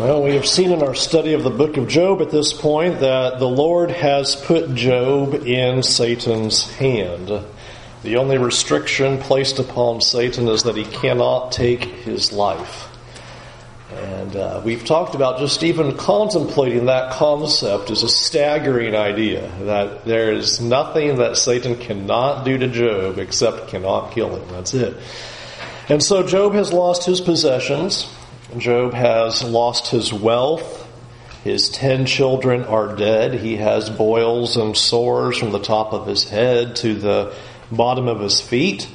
Well, we have seen in our study of the book of Job at this point that the Lord has put Job in Satan's hand. The only restriction placed upon Satan is that he cannot take his life. And uh, we've talked about just even contemplating that concept is a staggering idea that there is nothing that Satan cannot do to Job except cannot kill him. That's it. And so Job has lost his possessions. Job has lost his wealth. His ten children are dead. He has boils and sores from the top of his head to the bottom of his feet.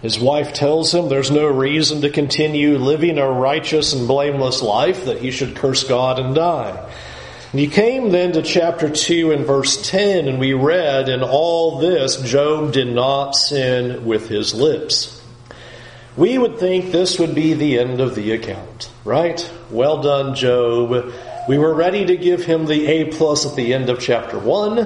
His wife tells him there's no reason to continue living a righteous and blameless life, that he should curse God and die. And he came then to chapter 2 and verse 10, and we read, In all this, Job did not sin with his lips. We would think this would be the end of the account, right? Well done, Job. We were ready to give him the A plus at the end of chapter 1,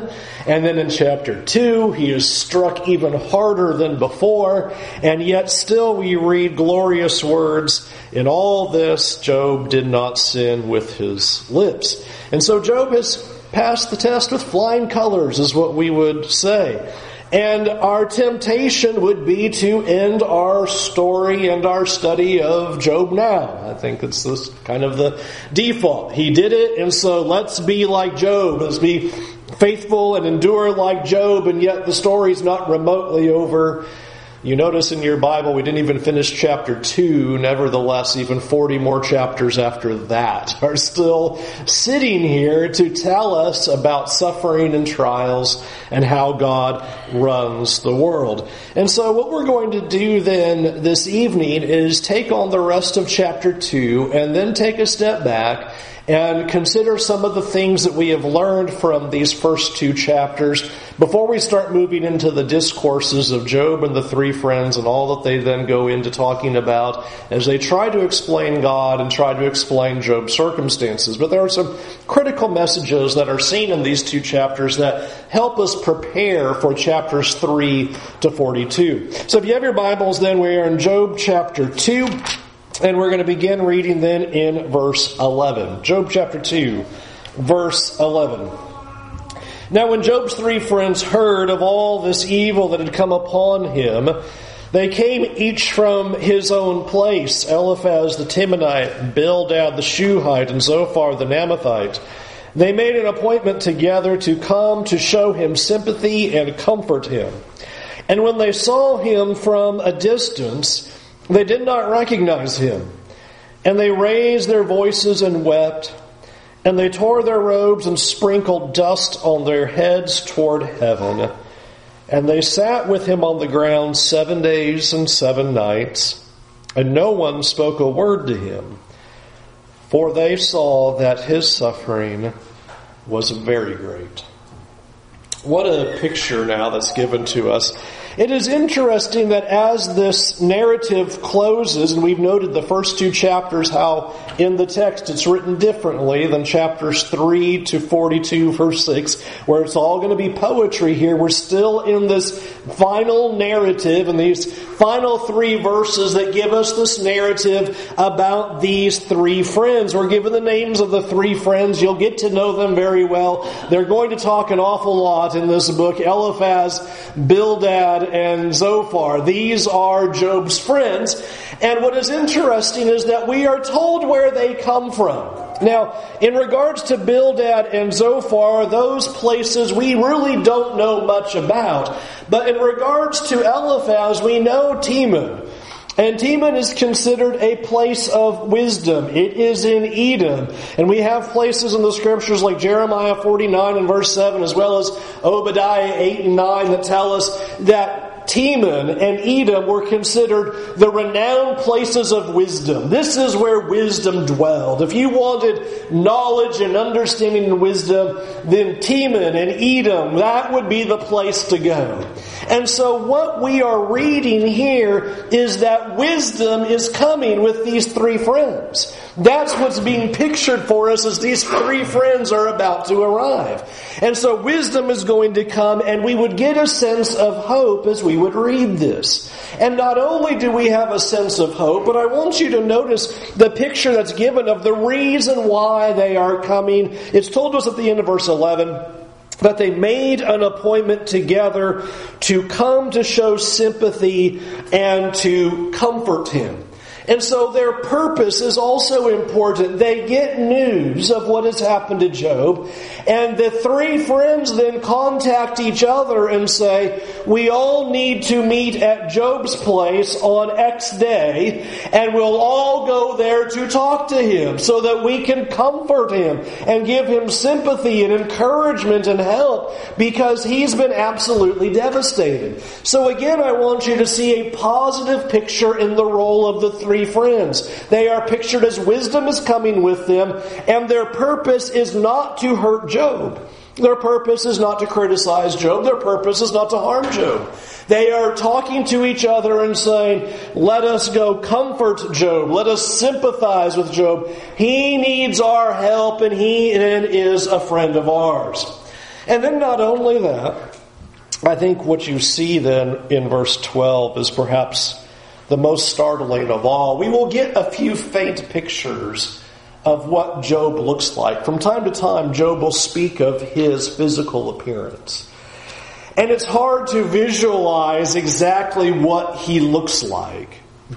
and then in chapter 2, he is struck even harder than before, and yet still we read glorious words. In all this, Job did not sin with his lips. And so Job has passed the test with flying colors, is what we would say. And our temptation would be to end our story and our study of Job now. I think it's this kind of the default. He did it, and so let's be like Job. Let's be faithful and endure like Job, and yet the story's not remotely over. You notice in your Bible, we didn't even finish chapter 2. Nevertheless, even 40 more chapters after that are still sitting here to tell us about suffering and trials and how God runs the world. And so, what we're going to do then this evening is take on the rest of chapter 2 and then take a step back and consider some of the things that we have learned from these first two chapters before we start moving into the discourses of Job and the three friends and all that they then go into talking about as they try to explain God and try to explain Job's circumstances. But there are some critical messages that are seen in these two chapters that help us prepare for chapters 3 to 42. So if you have your Bibles, then we are in Job chapter 2. And we're going to begin reading then in verse 11. Job chapter 2, verse 11. Now, when Job's three friends heard of all this evil that had come upon him, they came each from his own place Eliphaz the Temanite, Bildad the Shuhite, and Zophar the Naamathite. They made an appointment together to come to show him sympathy and comfort him. And when they saw him from a distance, they did not recognize him. And they raised their voices and wept. And they tore their robes and sprinkled dust on their heads toward heaven. And they sat with him on the ground seven days and seven nights. And no one spoke a word to him. For they saw that his suffering was very great. What a picture now that's given to us it is interesting that as this narrative closes, and we've noted the first two chapters, how in the text it's written differently than chapters 3 to 42, verse 6, where it's all going to be poetry here. We're still in this final narrative and these final three verses that give us this narrative about these three friends. We're given the names of the three friends. You'll get to know them very well. They're going to talk an awful lot in this book. Eliphaz, Bildad, and Zophar. These are Job's friends. And what is interesting is that we are told where they come from. Now, in regards to Bildad and Zophar, those places we really don't know much about. But in regards to Eliphaz, we know Teman. And Teman is considered a place of wisdom. It is in Edom. And we have places in the scriptures like Jeremiah 49 and verse 7, as well as Obadiah 8 and 9 that tell us that Teman and Edom were considered the renowned places of wisdom. This is where wisdom dwelled. If you wanted knowledge and understanding and wisdom, then Teman and Edom, that would be the place to go. And so what we are reading here is that wisdom is coming with these three friends. That's what's being pictured for us as these three friends are about to arrive. And so wisdom is going to come and we would get a sense of hope as we would read this. And not only do we have a sense of hope, but I want you to notice the picture that's given of the reason why they are coming. It's told us at the end of verse 11 that they made an appointment together to come to show sympathy and to comfort him. And so their purpose is also important. They get news of what has happened to Job, and the three friends then contact each other and say, We all need to meet at Job's place on X day, and we'll all go there to talk to him so that we can comfort him and give him sympathy and encouragement and help because he's been absolutely devastated. So again, I want you to see a positive picture in the role of the three three friends. They are pictured as wisdom is coming with them, and their purpose is not to hurt Job. Their purpose is not to criticize Job. Their purpose is not to harm Job. They are talking to each other and saying, let us go comfort Job. Let us sympathize with Job. He needs our help and he is a friend of ours. And then not only that, I think what you see then in verse 12 is perhaps the most startling of all. We will get a few faint pictures of what Job looks like. From time to time, Job will speak of his physical appearance. And it's hard to visualize exactly what he looks like.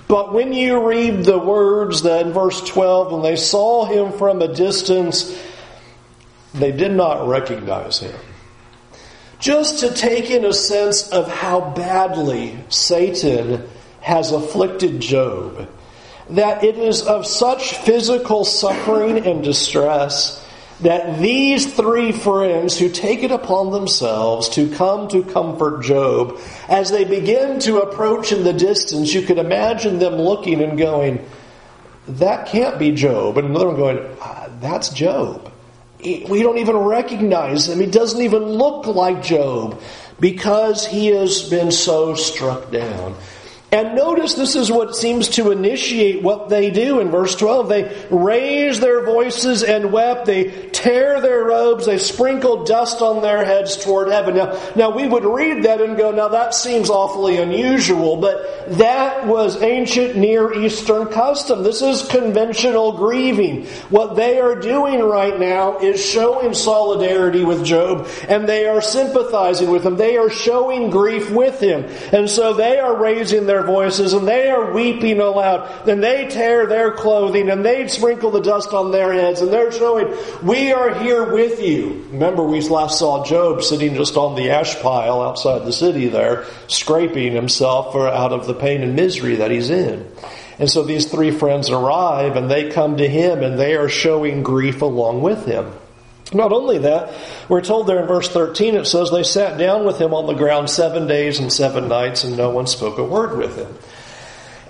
But when you read the words that in verse 12, when they saw him from a distance, they did not recognize him. Just to take in a sense of how badly Satan has afflicted Job, that it is of such physical suffering and distress that these three friends who take it upon themselves to come to comfort Job, as they begin to approach in the distance, you could imagine them looking and going, That can't be Job. And another one going, ah, That's Job. We don't even recognize him. He doesn't even look like Job because he has been so struck down. And notice this is what seems to initiate what they do in verse 12. They raise their voices and wept. They tear their robes. They sprinkle dust on their heads toward heaven. Now, now we would read that and go, now that seems awfully unusual, but that was ancient Near Eastern custom. This is conventional grieving. What they are doing right now is showing solidarity with Job and they are sympathizing with him. They are showing grief with him. And so they are raising their their voices and they are weeping aloud. Then they tear their clothing and they sprinkle the dust on their heads and they're showing, we are here with you. Remember we last saw Job sitting just on the ash pile outside the city there, scraping himself out of the pain and misery that he's in. And so these three friends arrive and they come to him and they are showing grief along with him. Not only that, we're told there in verse 13 it says they sat down with him on the ground seven days and seven nights and no one spoke a word with him.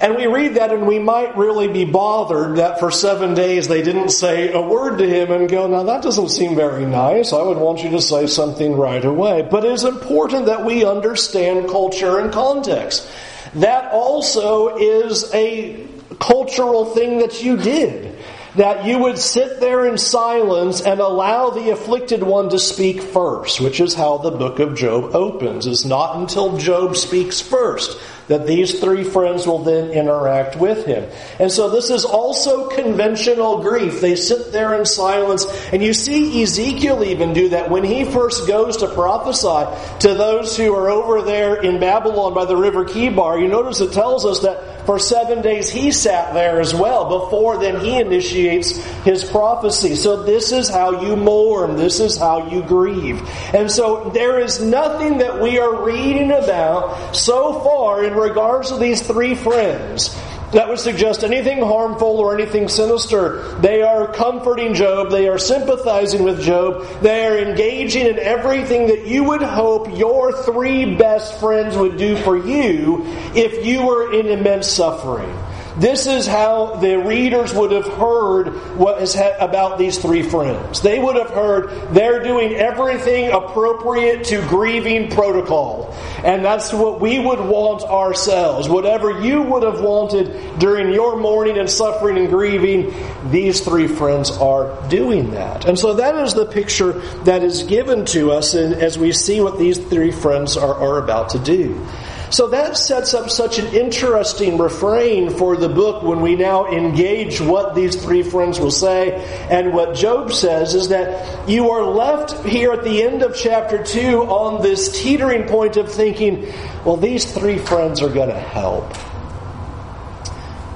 And we read that and we might really be bothered that for seven days they didn't say a word to him and go, now that doesn't seem very nice. I would want you to say something right away. But it is important that we understand culture and context. That also is a cultural thing that you did that you would sit there in silence and allow the afflicted one to speak first, which is how the book of Job opens. It's not until Job speaks first that these three friends will then interact with him. And so this is also conventional grief. They sit there in silence. And you see Ezekiel even do that when he first goes to prophesy to those who are over there in Babylon by the river Chebar. You notice it tells us that for seven days he sat there as well before then he initiates his prophecy. So this is how you mourn. This is how you grieve. And so there is nothing that we are reading about so far in regards to these three friends that would suggest anything harmful or anything sinister. They are comforting Job. They are sympathizing with Job. They are engaging in everything that you would hope your three best friends would do for you if you were in immense suffering. This is how the readers would have heard what is ha- about these three friends. They would have heard they're doing everything appropriate to grieving protocol. And that's what we would want ourselves. Whatever you would have wanted during your mourning and suffering and grieving, these three friends are doing that. And so that is the picture that is given to us as we see what these three friends are, are about to do. So that sets up such an interesting refrain for the book when we now engage what these three friends will say. And what Job says is that you are left here at the end of chapter 2 on this teetering point of thinking, well, these three friends are going to help.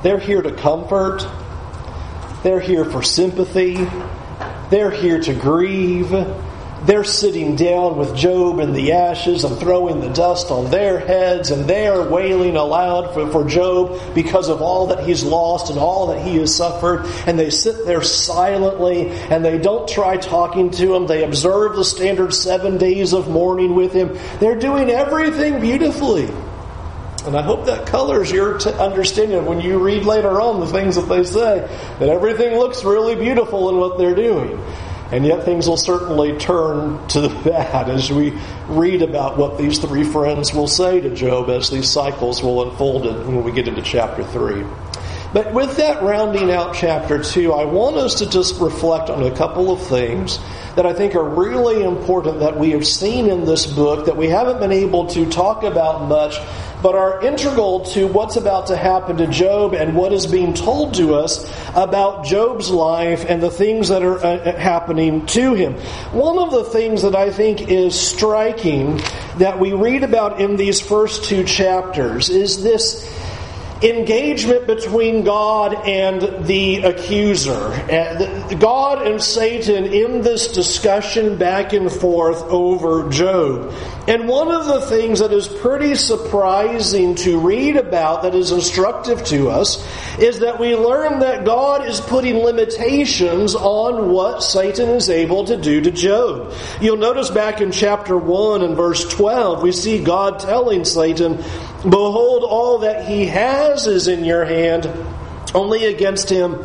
They're here to comfort, they're here for sympathy, they're here to grieve. They're sitting down with Job in the ashes and throwing the dust on their heads, and they are wailing aloud for, for Job because of all that he's lost and all that he has suffered. And they sit there silently and they don't try talking to him. They observe the standard seven days of mourning with him. They're doing everything beautifully. And I hope that colors your t- understanding of when you read later on the things that they say, that everything looks really beautiful in what they're doing. And yet things will certainly turn to the bad as we read about what these three friends will say to Job as these cycles will unfold when we get into chapter 3. But with that rounding out chapter 2, I want us to just reflect on a couple of things that I think are really important that we have seen in this book that we haven't been able to talk about much but are integral to what's about to happen to Job and what is being told to us about Job's life and the things that are uh, uh, happening to him. One of the things that I think is striking that we read about in these first two chapters is this engagement between God and the accuser. Uh, God and Satan in this discussion back and forth over Job. And one of the things that is pretty surprising to read about that is instructive to us is that we learn that God is putting limitations on what Satan is able to do to Job. You'll notice back in chapter 1 and verse 12, we see God telling Satan, Behold, all that he has is in your hand, only against him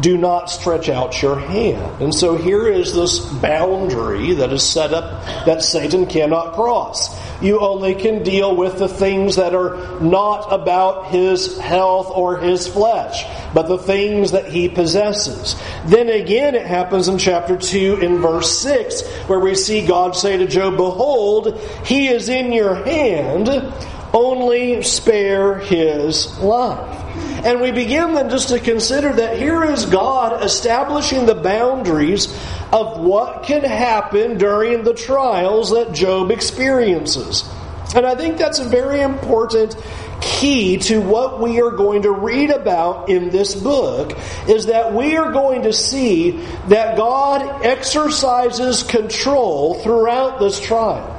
do not stretch out your hand. And so here is this boundary that is set up that Satan cannot cross. You only can deal with the things that are not about his health or his flesh, but the things that he possesses. Then again, it happens in chapter 2 in verse 6, where we see God say to Job, Behold, he is in your hand only spare his life. And we begin then just to consider that here is God establishing the boundaries of what can happen during the trials that Job experiences. And I think that's a very important key to what we are going to read about in this book is that we are going to see that God exercises control throughout this trial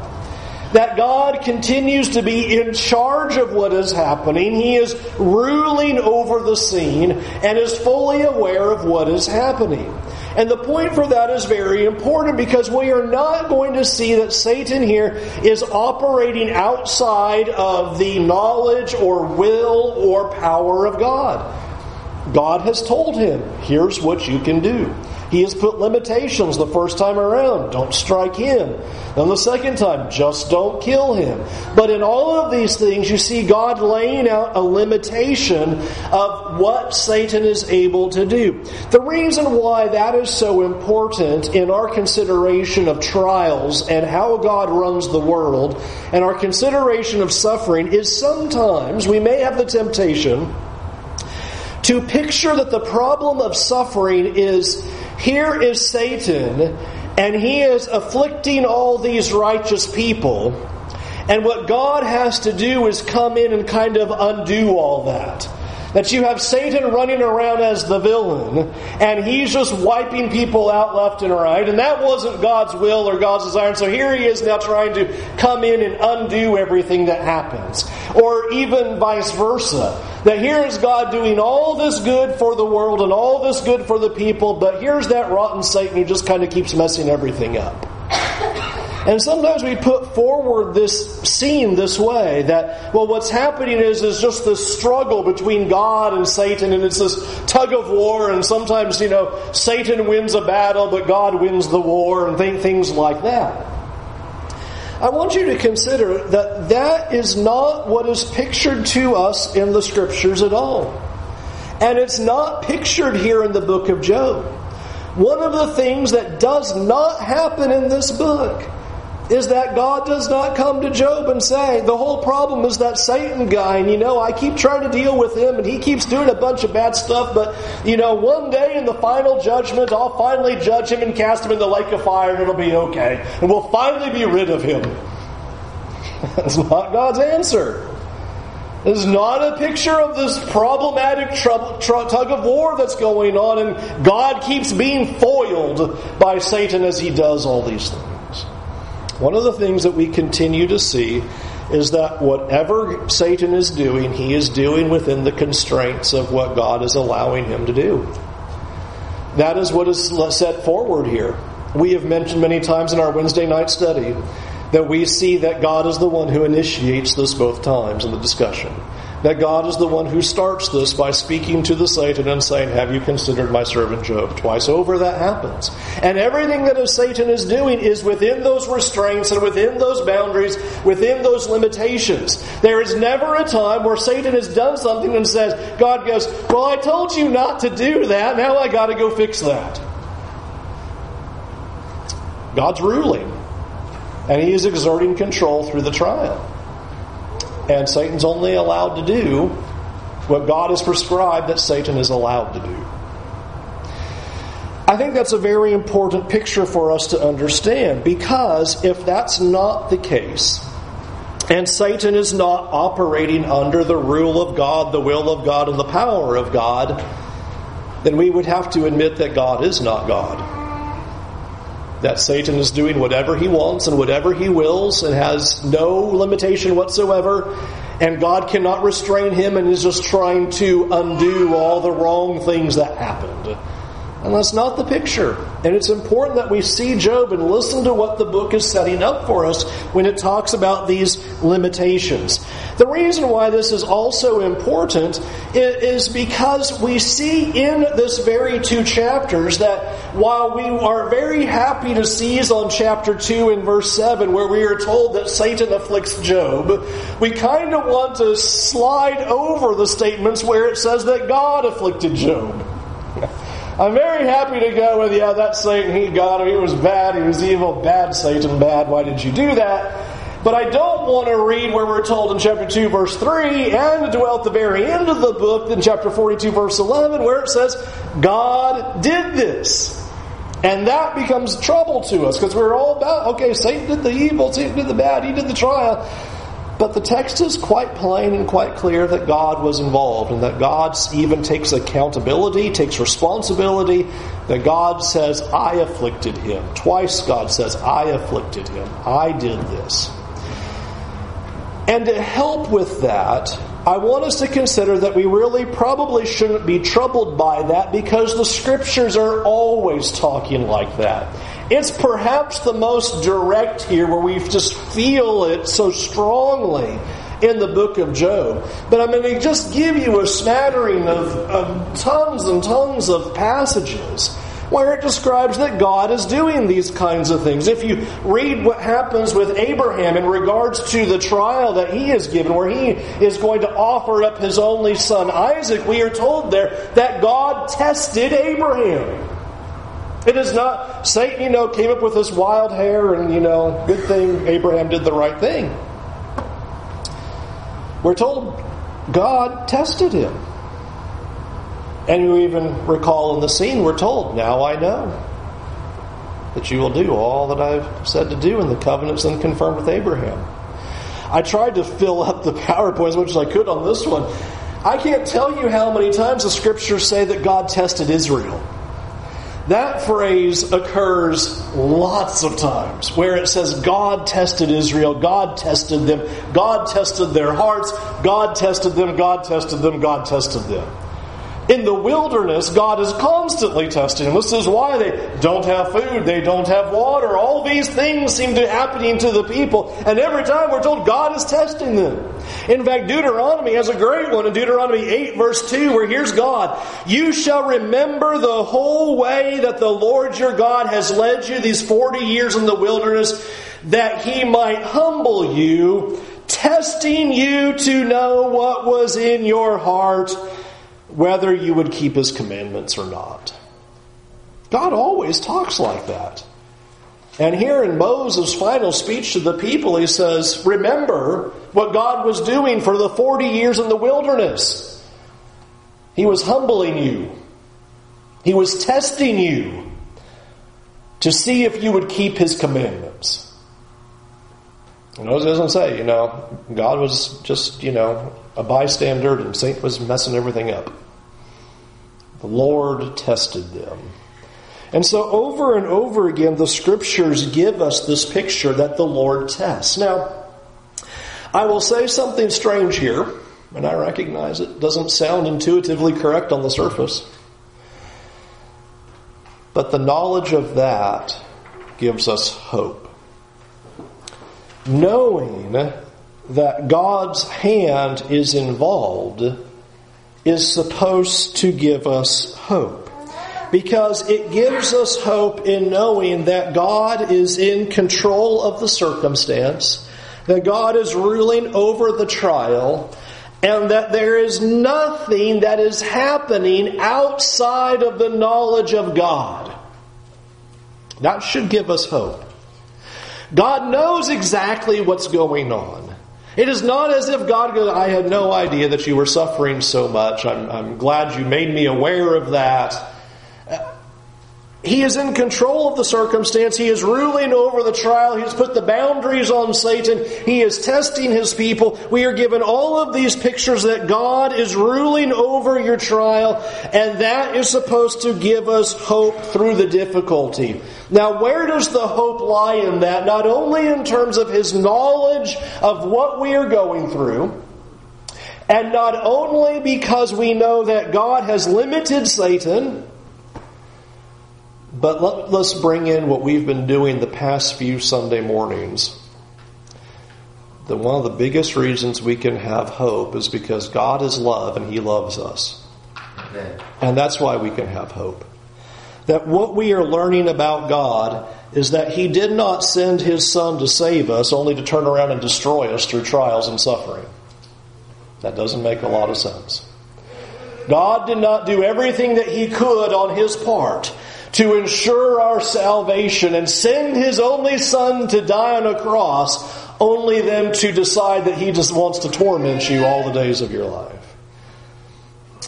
that God continues to be in charge of what is happening. He is ruling over the scene and is fully aware of what is happening. And the point for that is very important because we are not going to see that Satan here is operating outside of the knowledge or will or power of God. God has told him, here's what you can do. He has put limitations the first time around. Don't strike him. Then the second time, just don't kill him. But in all of these things, you see God laying out a limitation of what Satan is able to do. The reason why that is so important in our consideration of trials and how God runs the world and our consideration of suffering is sometimes we may have the temptation to picture that the problem of suffering is here is Satan, and he is afflicting all these righteous people. And what God has to do is come in and kind of undo all that. That you have Satan running around as the villain, and he's just wiping people out left and right, and that wasn't God's will or God's desire. And so here he is now trying to come in and undo everything that happens. Or even vice versa. That here is God doing all this good for the world and all this good for the people, but here's that rotten Satan who just kind of keeps messing everything up. And sometimes we put forward this scene this way that, well, what's happening is, is just this struggle between God and Satan, and it's this tug of war, and sometimes, you know, Satan wins a battle, but God wins the war, and things like that. I want you to consider that that is not what is pictured to us in the scriptures at all. And it's not pictured here in the book of Job. One of the things that does not happen in this book is that God does not come to Job and say, the whole problem is that Satan guy, and you know, I keep trying to deal with him, and he keeps doing a bunch of bad stuff, but you know, one day in the final judgment, I'll finally judge him and cast him in the lake of fire, and it'll be okay. And we'll finally be rid of him. That's not God's answer. This is not a picture of this problematic tug of war that's going on, and God keeps being foiled by Satan as he does all these things. One of the things that we continue to see is that whatever Satan is doing, he is doing within the constraints of what God is allowing him to do. That is what is set forward here. We have mentioned many times in our Wednesday night study that we see that God is the one who initiates this both times in the discussion. That God is the one who starts this by speaking to the Satan and saying, Have you considered my servant Job? Twice over that happens. And everything that Satan is doing is within those restraints and within those boundaries, within those limitations. There is never a time where Satan has done something and says, God goes, Well, I told you not to do that, now I gotta go fix that. God's ruling and he is exerting control through the trial. And Satan's only allowed to do what God has prescribed that Satan is allowed to do. I think that's a very important picture for us to understand because if that's not the case, and Satan is not operating under the rule of God, the will of God, and the power of God, then we would have to admit that God is not God that Satan is doing whatever he wants and whatever he wills and has no limitation whatsoever, and God cannot restrain him and is just trying to undo all the wrong things that happened. And that's not the picture. And it's important that we see Job and listen to what the book is setting up for us when it talks about these limitations. The reason why this is also important is because we see in this very two chapters that while we are very happy to seize on chapter 2 and verse 7 where we are told that Satan afflicts Job, we kind of want to slide over the statements where it says that God afflicted Job. I'm very happy to go with, yeah, that's Satan. He got him. He was bad. He was evil. Bad Satan, bad. Why did you do that? But I don't want to read where we're told in chapter 2, verse 3, and dwell at the very end of the book, in chapter 42, verse 11, where it says, God did this. And that becomes trouble to us because we're all about, okay, Satan did the evil, Satan did the bad, he did the trial. But the text is quite plain and quite clear that God was involved and that God even takes accountability, takes responsibility, that God says, I afflicted him. Twice God says, I afflicted him. I did this. And to help with that, I want us to consider that we really probably shouldn't be troubled by that because the scriptures are always talking like that. It's perhaps the most direct here where we just feel it so strongly in the book of Job. But I'm going to just give you a smattering of, of tons and tons of passages where it describes that God is doing these kinds of things. If you read what happens with Abraham in regards to the trial that he is given, where he is going to offer up his only son Isaac, we are told there that God tested Abraham. It is not Satan, you know, came up with this wild hair and, you know, good thing Abraham did the right thing. We're told God tested him. And you even recall in the scene, we're told, Now I know that you will do all that I've said to do in the covenants and confirmed with Abraham. I tried to fill up the PowerPoint as much as I could on this one. I can't tell you how many times the scriptures say that God tested Israel. That phrase occurs lots of times where it says God tested Israel, God tested them, God tested their hearts, God tested them, God tested them, God tested them. In the wilderness, God is constantly testing them. This is why they don't have food, they don't have water. All these things seem to be happening to the people, and every time we're told God is testing them. In fact, Deuteronomy has a great one in Deuteronomy 8, verse 2, where here's God. You shall remember the whole way that the Lord your God has led you these 40 years in the wilderness, that he might humble you, testing you to know what was in your heart whether you would keep his commandments or not. God always talks like that. And here in Moses' final speech to the people, he says, Remember what God was doing for the 40 years in the wilderness. He was humbling you, He was testing you to see if you would keep His commandments. Know, it doesn't say, you know, God was just, you know, a bystander and Satan was messing everything up. The Lord tested them. And so, over and over again, the scriptures give us this picture that the Lord tests. Now, I will say something strange here, and I recognize it doesn't sound intuitively correct on the surface. But the knowledge of that gives us hope. Knowing that God's hand is involved is supposed to give us hope. Because it gives us hope in knowing that God is in control of the circumstance, that God is ruling over the trial, and that there is nothing that is happening outside of the knowledge of God. That should give us hope. God knows exactly what's going on. It is not as if God goes, I had no idea that you were suffering so much. I'm, I'm glad you made me aware of that. He is in control of the circumstance. He is ruling over the trial. He has put the boundaries on Satan. He is testing his people. We are given all of these pictures that God is ruling over your trial, and that is supposed to give us hope through the difficulty. Now, where does the hope lie in that? Not only in terms of his knowledge of what we are going through, and not only because we know that God has limited Satan, but let, us bring in what we've been doing the past few Sunday mornings. That one of the biggest reasons we can have hope is because God is love and He loves us. Amen. And that's why we can have hope. That what we are learning about God is that He did not send His Son to save us only to turn around and destroy us through trials and suffering. That doesn't make a lot of sense. God did not do everything that He could on His part to ensure our salvation and send his only son to die on a cross, only then to decide that he just wants to torment you all the days of your life.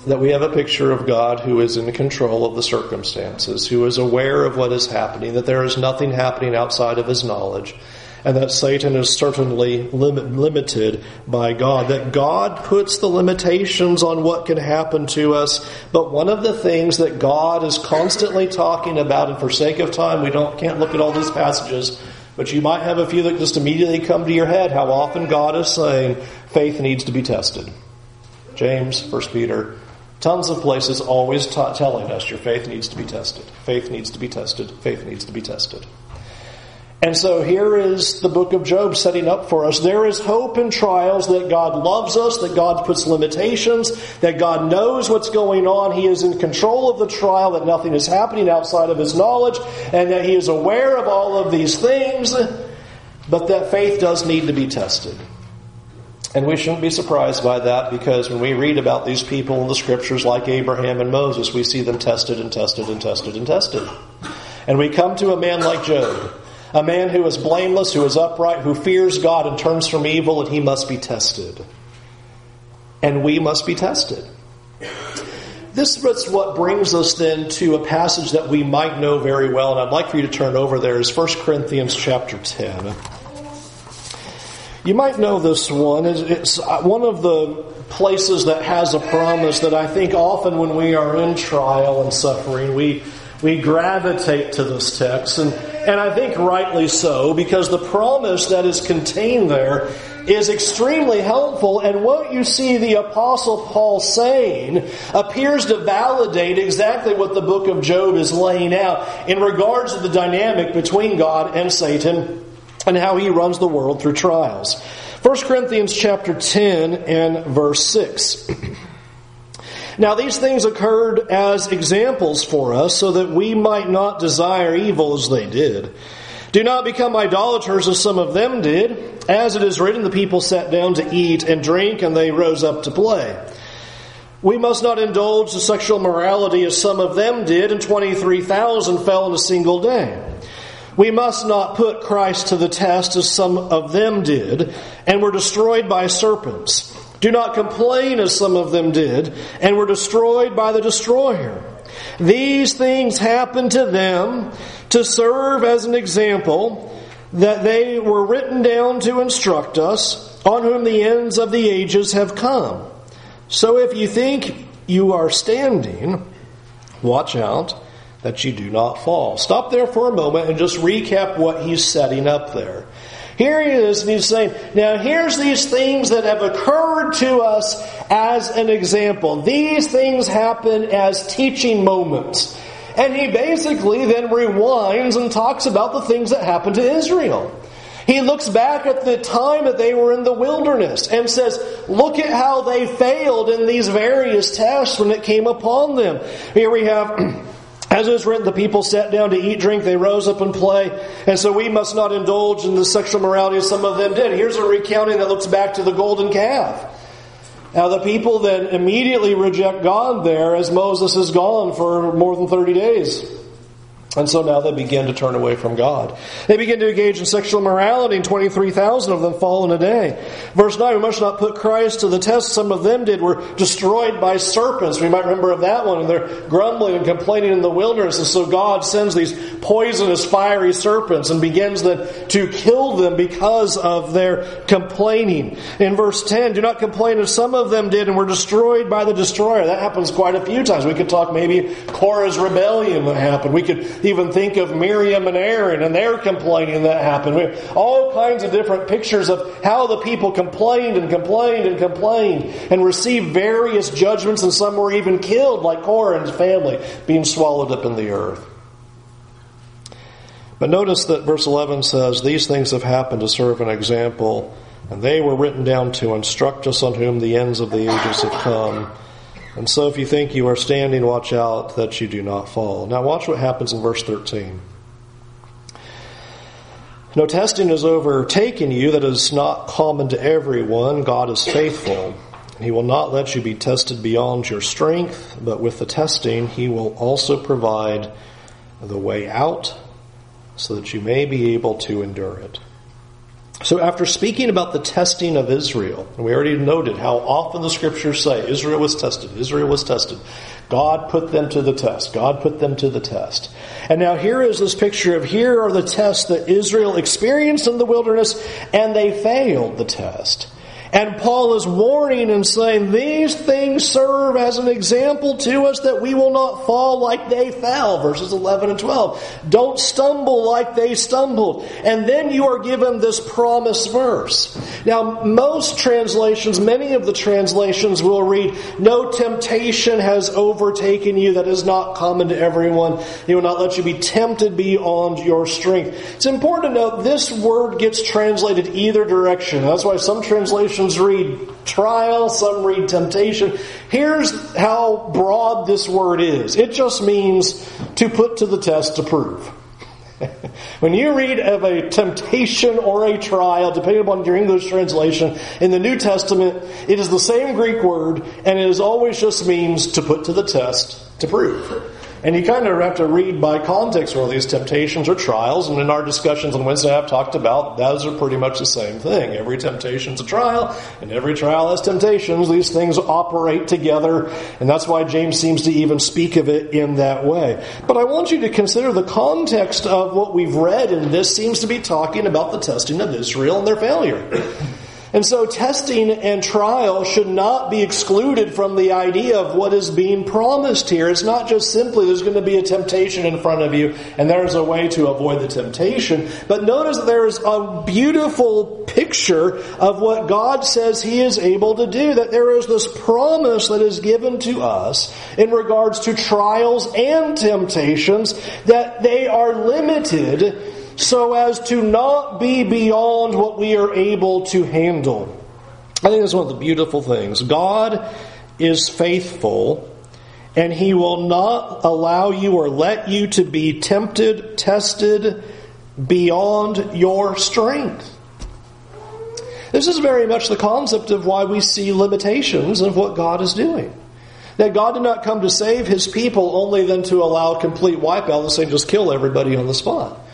That we have a picture of God who is in control of the circumstances, who is aware of what is happening, that there is nothing happening outside of his knowledge, and that Satan is certainly limit, limited by God. That God puts the limitations on what can happen to us, but one of the things that God is constantly talking about, and for sake of time, we don't can't look at all these passages, but you might have a few that just immediately come to your head. How often God is saying faith needs to be tested. James, First Peter, tons of places always telling us your faith needs to be tested. Faith needs to be tested. Faith needs to be tested. And so here is the book of Job setting up for us. There is hope in trials that God loves us, that God puts limitations, that God knows what's going on. He is in control of the trial, that nothing is happening outside of his knowledge, and that he is aware of all of these things, but that faith does need to be tested. And we shouldn't be surprised by that because when we read about these people in the scriptures like Abraham and Moses, we see them tested and tested and tested and tested. And we come to a man like Job a man who is blameless, who is upright, who fears God and turns from evil, and he must be tested. And we must be tested. This is what brings us then to a passage that we might know very well, and I'd like for you to turn over there is 1 Corinthians chapter 10. You might know this one. It's one of the places that has a promise that I think often when we are in trial and suffering, we, we gravitate to this text. And And I think rightly so, because the promise that is contained there is extremely helpful, and what you see the Apostle Paul saying appears to validate exactly what the book of Job is laying out in regards to the dynamic between God and Satan and how he runs the world through trials. 1 Corinthians chapter 10 and verse 6. Now, these things occurred as examples for us so that we might not desire evil as they did. Do not become idolaters as some of them did. As it is written, the people sat down to eat and drink, and they rose up to play. We must not indulge in sexual morality as some of them did, and 23,000 fell in a single day. We must not put Christ to the test as some of them did, and were destroyed by serpents. Do not complain as some of them did, and were destroyed by the destroyer. These things happened to them to serve as an example that they were written down to instruct us, on whom the ends of the ages have come. So if you think you are standing, watch out that you do not fall. Stop there for a moment and just recap what he's setting up there. Here he is, and he's saying, Now here's these things that have occurred to us as an example. These things happen as teaching moments. And he basically then rewinds and talks about the things that happened to Israel. He looks back at the time that they were in the wilderness and says, look at how they failed in these various tests when it came upon them. Here we have, as it is written, the people sat down to eat, drink, they rose up and play. And so we must not indulge in the sexual morality as some of them did. Here's a recounting that looks back to the golden calf. Now, the people that immediately reject God there as Moses is gone for more than 30 days. And so now they begin to turn away from God. They begin to engage in sexual morality, and 23,000 of them fall in a day. Verse 9, we must not put Christ to the test. Some of them did, were destroyed by serpents. We might remember of that one, and they're grumbling and complaining in the wilderness. And so God sends these poisonous, fiery serpents and begins then to kill them because of their complaining. In verse 10, do not complain as some of them did and were destroyed by the destroyer. That happens quite a few times. We could talk maybe Korah's rebellion that happened. We could even think of Miriam and Aaron and their complaining that happened. We have all kinds of different pictures of how the people complained and complained and complained and received various judgments, and some were even killed, like Korah and his family, being swallowed up in the earth. But notice that verse 11 says, These things have happened to serve an example, and they were written down to instruct us on whom the ends of the ages have come. And so if you think you are standing, watch out that you do not fall. Now watch what happens in verse 13. No testing has overtaken you that is not common to everyone. God is faithful. He will not let you be tested beyond your strength, but with the testing, He will also provide the way out so that you may be able to endure it. So, after speaking about the testing of Israel, and we already noted how often the scriptures say Israel was tested, Israel was tested. God put them to the test. God put them to the test. And now here is this picture of here are the tests that Israel experienced in the wilderness, and they failed the test. And Paul is warning and saying, These things serve as an example to us that we will not fall like they fell. Verses 11 and 12. Don't stumble like they stumbled. And then you are given this promise verse. Now, most translations, many of the translations will read, No temptation has overtaken you that is not common to everyone. He will not let you be tempted beyond your strength. It's important to note this word gets translated either direction. That's why some translations read trial, some read temptation. Here's how broad this word is it just means to put to the test to prove. when you read of a temptation or a trial, depending upon your English translation, in the New Testament, it is the same Greek word, and it is always just means to put to the test to prove. And you kind of have to read by context where these temptations or trials. And in our discussions on Wednesday, I've talked about those are pretty much the same thing. Every temptation is a trial, and every trial has temptations. These things operate together, and that's why James seems to even speak of it in that way. But I want you to consider the context of what we've read, and this seems to be talking about the testing of Israel and their failure. And so, testing and trial should not be excluded from the idea of what is being promised here. It's not just simply there's going to be a temptation in front of you and there's a way to avoid the temptation. But notice that there's a beautiful picture of what God says He is able to do. That there is this promise that is given to us in regards to trials and temptations that they are limited so as to not be beyond what we are able to handle. I think that's one of the beautiful things. God is faithful and he will not allow you or let you to be tempted, tested beyond your strength. This is very much the concept of why we see limitations of what God is doing. That God did not come to save his people only then to allow complete wipeout and say just kill everybody on the spot.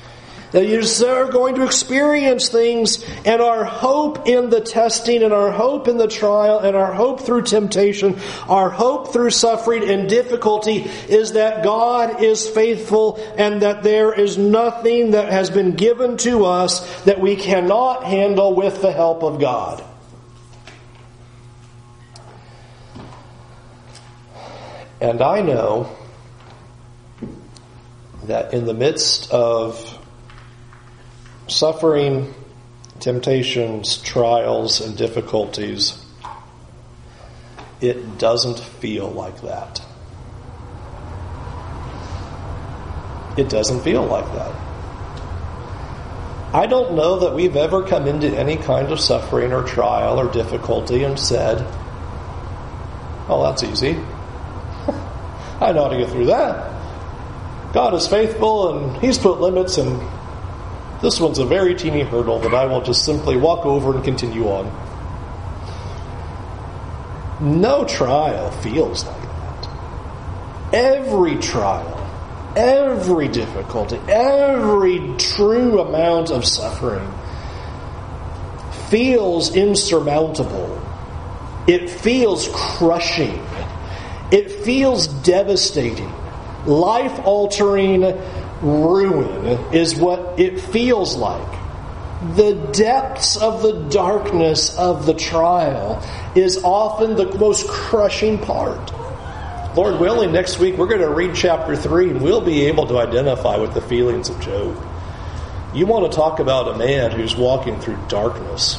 That you are going to experience things, and our hope in the testing, and our hope in the trial, and our hope through temptation, our hope through suffering and difficulty is that God is faithful and that there is nothing that has been given to us that we cannot handle with the help of God. And I know that in the midst of suffering, temptations, trials, and difficulties, it doesn't feel like that. It doesn't feel like that. I don't know that we've ever come into any kind of suffering or trial or difficulty and said, Oh, that's easy. I know how to get through that. God is faithful and He's put limits and this one's a very teeny hurdle that I will just simply walk over and continue on. No trial feels like that. Every trial, every difficulty, every true amount of suffering feels insurmountable. It feels crushing. It feels devastating, life altering ruin is what it feels like. The depths of the darkness of the trial is often the most crushing part. Lord willing, next week we're going to read chapter 3 and we'll be able to identify with the feelings of Job. You want to talk about a man who's walking through darkness.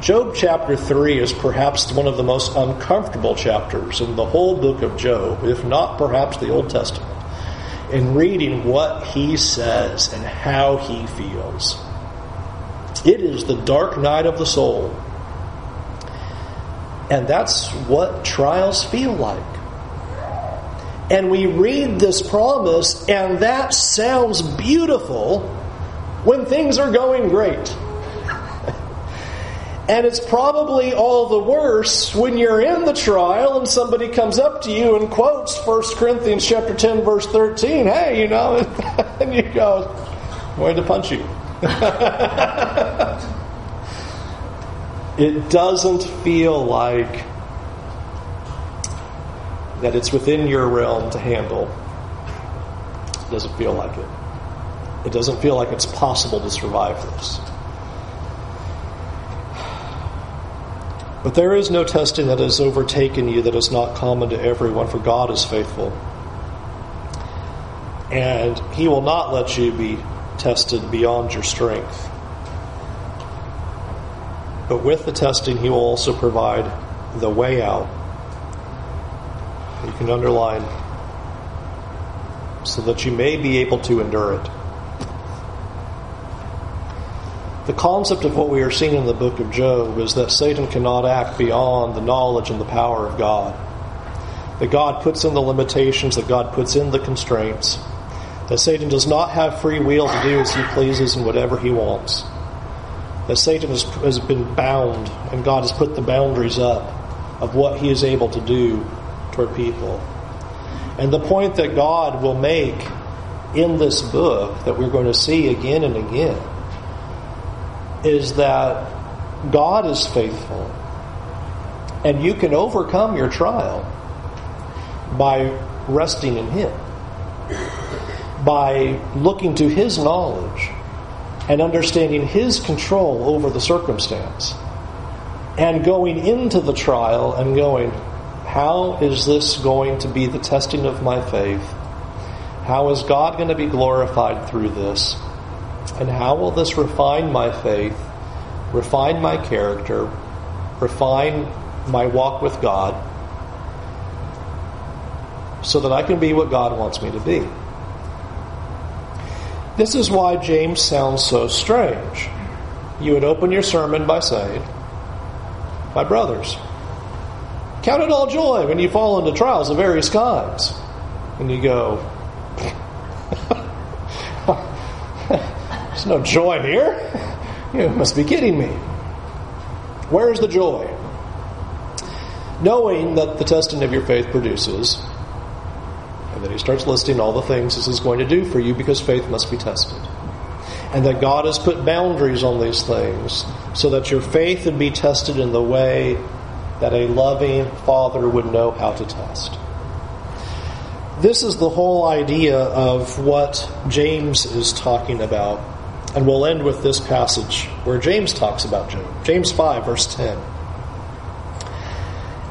Job chapter 3 is perhaps one of the most uncomfortable chapters in the whole book of Job, if not perhaps the Old Testament and reading what he says and how he feels. It is the dark night of the soul. And that's what trials feel like. And we read this promise, and that sounds beautiful when things are going great. And it's probably all the worse when you're in the trial and somebody comes up to you and quotes 1 Corinthians chapter 10 verse 13. Hey, you know, and you go, going to punch you. it doesn't feel like that it's within your realm to handle. It doesn't feel like it. It doesn't feel like it's possible to survive this. But there is no testing that has overtaken you that is not common to everyone, for God is faithful. And He will not let you be tested beyond your strength. But with the testing, He will also provide the way out. You can underline so that you may be able to endure it. The concept of what we are seeing in the book of Job is that Satan cannot act beyond the knowledge and the power of God. That God puts in the limitations, that God puts in the constraints. That Satan does not have free will to do as he pleases and whatever he wants. That Satan has, has been bound, and God has put the boundaries up of what he is able to do toward people. And the point that God will make in this book that we're going to see again and again is that God is faithful. And you can overcome your trial by resting in Him, by looking to His knowledge and understanding his control over the circumstance and going into the trial and going, how is this going to be the testing of my faith? How is God going to be glorified through this? And how will this refine my faith, refine my character, refine my walk with God, so that I can be what God wants me to be? This is why James sounds so strange. You would open your sermon by saying, My brothers, count it all joy when you fall into trials of various kinds. And you go, No joy here. You must be kidding me. Where is the joy? Knowing that the testing of your faith produces and then he starts listing all the things this is going to do for you because faith must be tested. And that God has put boundaries on these things so that your faith would be tested in the way that a loving father would know how to test. This is the whole idea of what James is talking about. And we'll end with this passage where James talks about Job. James 5, verse 10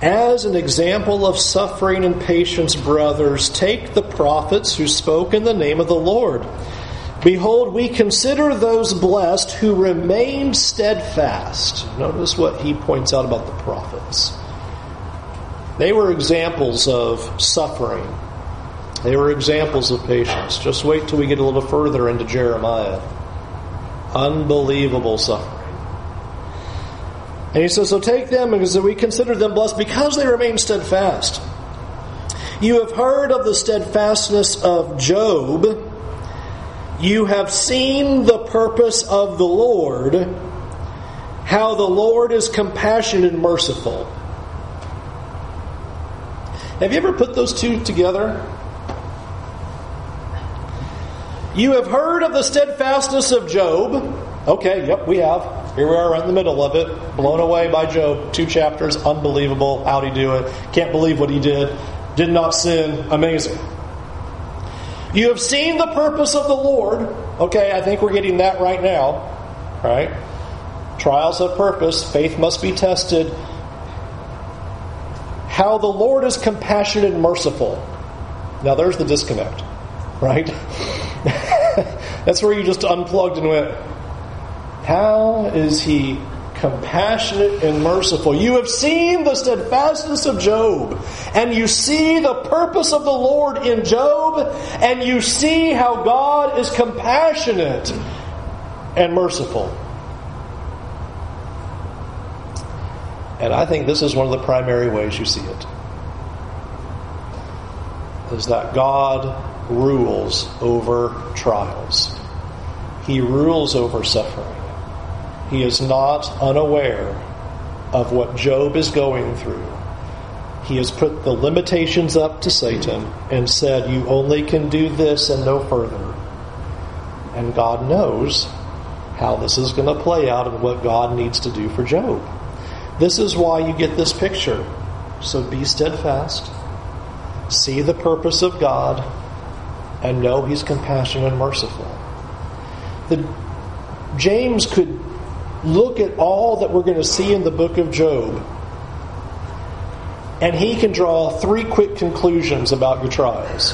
as an example of suffering and patience, brothers, take the prophets who spoke in the name of the Lord. Behold, we consider those blessed who remain steadfast. Notice what he points out about the prophets. They were examples of suffering, they were examples of patience. Just wait till we get a little further into Jeremiah. Unbelievable suffering. And he says, So take them because we consider them blessed because they remain steadfast. You have heard of the steadfastness of Job. You have seen the purpose of the Lord, how the Lord is compassionate and merciful. Have you ever put those two together? You have heard of the steadfastness of Job. Okay, yep, we have. Here we are right in the middle of it, blown away by Job. Two chapters, unbelievable. How'd he do it? Can't believe what he did. Did not sin. Amazing. You have seen the purpose of the Lord. Okay, I think we're getting that right now. Right? Trials have purpose. Faith must be tested. How the Lord is compassionate and merciful. Now there's the disconnect. Right? That's where you just unplugged and went, how is he compassionate and merciful? You have seen the steadfastness of Job, and you see the purpose of the Lord in Job, and you see how God is compassionate and merciful. And I think this is one of the primary ways you see it. Is that God rules over trials. He rules over suffering. He is not unaware of what Job is going through. He has put the limitations up to Satan and said, You only can do this and no further. And God knows how this is going to play out and what God needs to do for Job. This is why you get this picture. So be steadfast, see the purpose of God, and know He's compassionate and merciful. The, James could look at all that we're going to see in the book of Job, and he can draw three quick conclusions about your trials.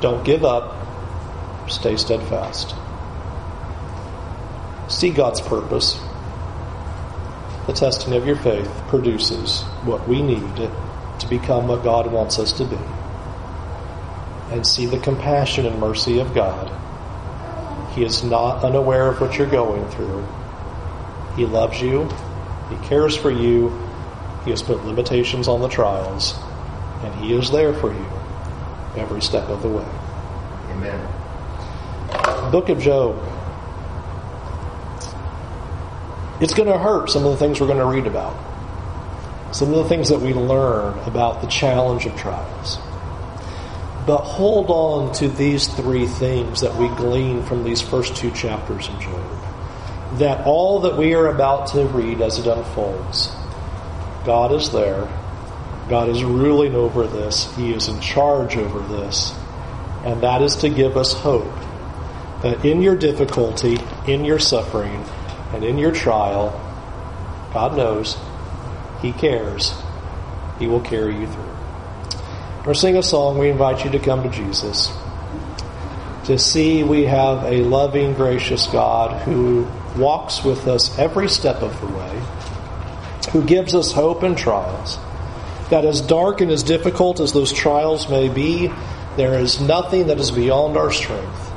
Don't give up, stay steadfast. See God's purpose. The testing of your faith produces what we need to become what God wants us to be. And see the compassion and mercy of God he is not unaware of what you're going through. He loves you. He cares for you. He has put limitations on the trials. And He is there for you every step of the way. Amen. Book of Job. It's going to hurt some of the things we're going to read about. Some of the things that we learn about the challenge of trials. But hold on to these three things that we glean from these first two chapters of Job. That all that we are about to read as it unfolds, God is there. God is ruling over this. He is in charge over this. And that is to give us hope that in your difficulty, in your suffering, and in your trial, God knows, He cares, He will carry you through. Or sing a song, we invite you to come to Jesus. To see we have a loving, gracious God who walks with us every step of the way, who gives us hope in trials. That as dark and as difficult as those trials may be, there is nothing that is beyond our strength.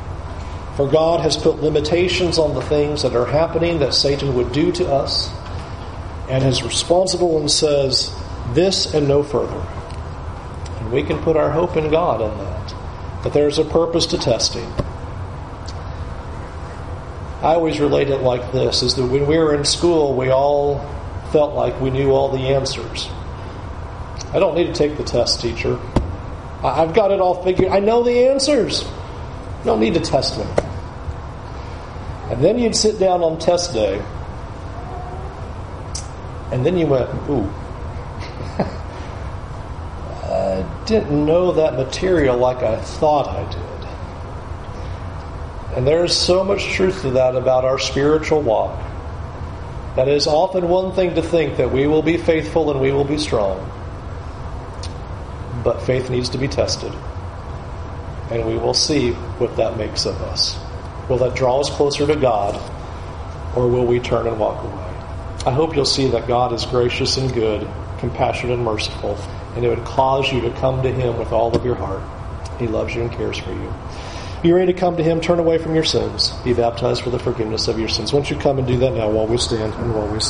For God has put limitations on the things that are happening that Satan would do to us, and is responsible and says, This and no further. And we can put our hope in God in that. But there's a purpose to testing. I always relate it like this is that when we were in school, we all felt like we knew all the answers. I don't need to take the test, teacher. I've got it all figured. I know the answers. No need to test me. And then you'd sit down on test day, and then you went, ooh, I didn't know that material like I thought I did. And there's so much truth to that about our spiritual walk. That is often one thing to think that we will be faithful and we will be strong. But faith needs to be tested. And we will see what that makes of us. Will that draw us closer to God, or will we turn and walk away? I hope you'll see that God is gracious and good, compassionate and merciful, and it would cause you to come to Him with all of your heart. He loves you and cares for you. Be ready to come to Him, turn away from your sins, be baptized for the forgiveness of your sins. Won't you come and do that now while we stand and while we sing?